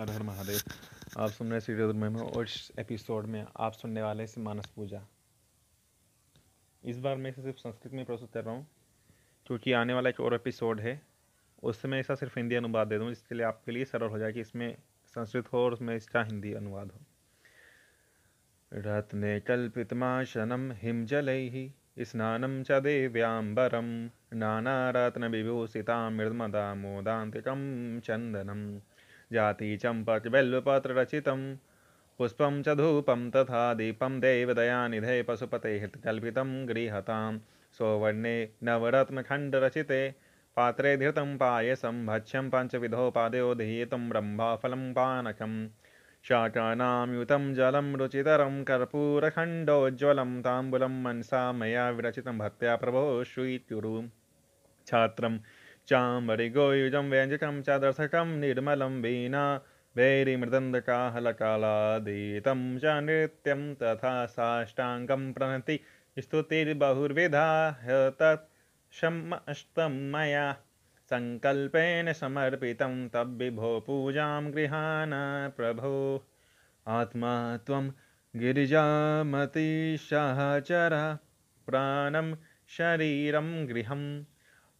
हर हर महादेव। आप सुन रहे श्री में और इस एपिसोड में आप सुनने वाले हैं मानस पूजा। इस बार मैं इसे सिर्फ़ संस्कृत में प्रस्तुत कर रहा हूँ, क्योंकि आने वाला एक और एपिसोड है। उससे मैं इसका सिर्फ़ हिंदी अनुवाद दे दूँ, जिसके लिए आपके लिए सरल हो जाए कि इसमें संस्कृत हो और उसमें इसका हिंदी अनुवाद हो। रत्ने कल्पितमाशनं हिमजलैः स्नानं च देव्याम्बरं नानारत्नविभूषितां मृद्मदामोदान्तिकं चन्दनं जाति चम्पकबेल्वपत्ररचितं पुष्पं च धूपं तथा दीपं देवदयानिधे पशुपते हृत्कल्पितं गृहतां सौवर्णे नवरत्नखण्डरचिते पात्रे धृतं पायसं, भक्ष्यं पञ्चविधोपादयोधीतं ब्रह्माफलं पानकं शाकानां युतं जलं रुचितरं, कर्पूरखण्डोज्ज्वलं, ताम्बूलं मनसा मया विरचितं, भक्त्या प्रभो श्रीत्युरु छात्रं चाम्बरिगोयुजं व्यञ्जकं च दर्शकं निर्मलं वीणा वैरिमृदन्दकाहलकालादीतं च नृत्यं तथा साष्टाङ्गं प्रणति स्तुतिर्बहुर्विधा तत्षमस्तं मया सङ्कल्पेन समर्पितं तद्विभो पूजां गृहाण प्रभो आत्मा त्वं गिरिजामतिशहचर प्राणं शरीरं गृहम्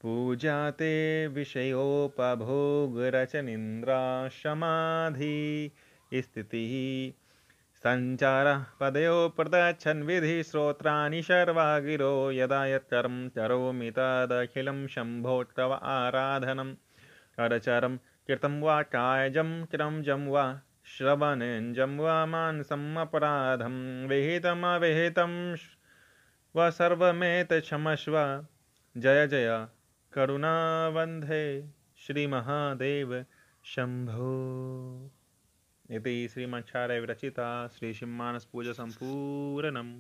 पूजा ते विषयोपभोगरचनिन्द्राशमाधि स्थितिः। सञ्चारः पदयो प्रदच्छन् विधिश्रोत्राणि शर्वा गिरो यदा यत्करं करोमि तदखिलं शम्भोत्तव आराधनं करचरं कृतं वा कायजं क्रमजं वा श्रवणेञ्जं वा मानसम् अपराधं विहितमविहितं व सर्वमेतक्षमस्व जय जय। करुणावन्धे श्रीमहादेव शम्भो इति श्रीमच्छारे विरचिता श्रीशिम्मानस्पूजसम्पूर्णम्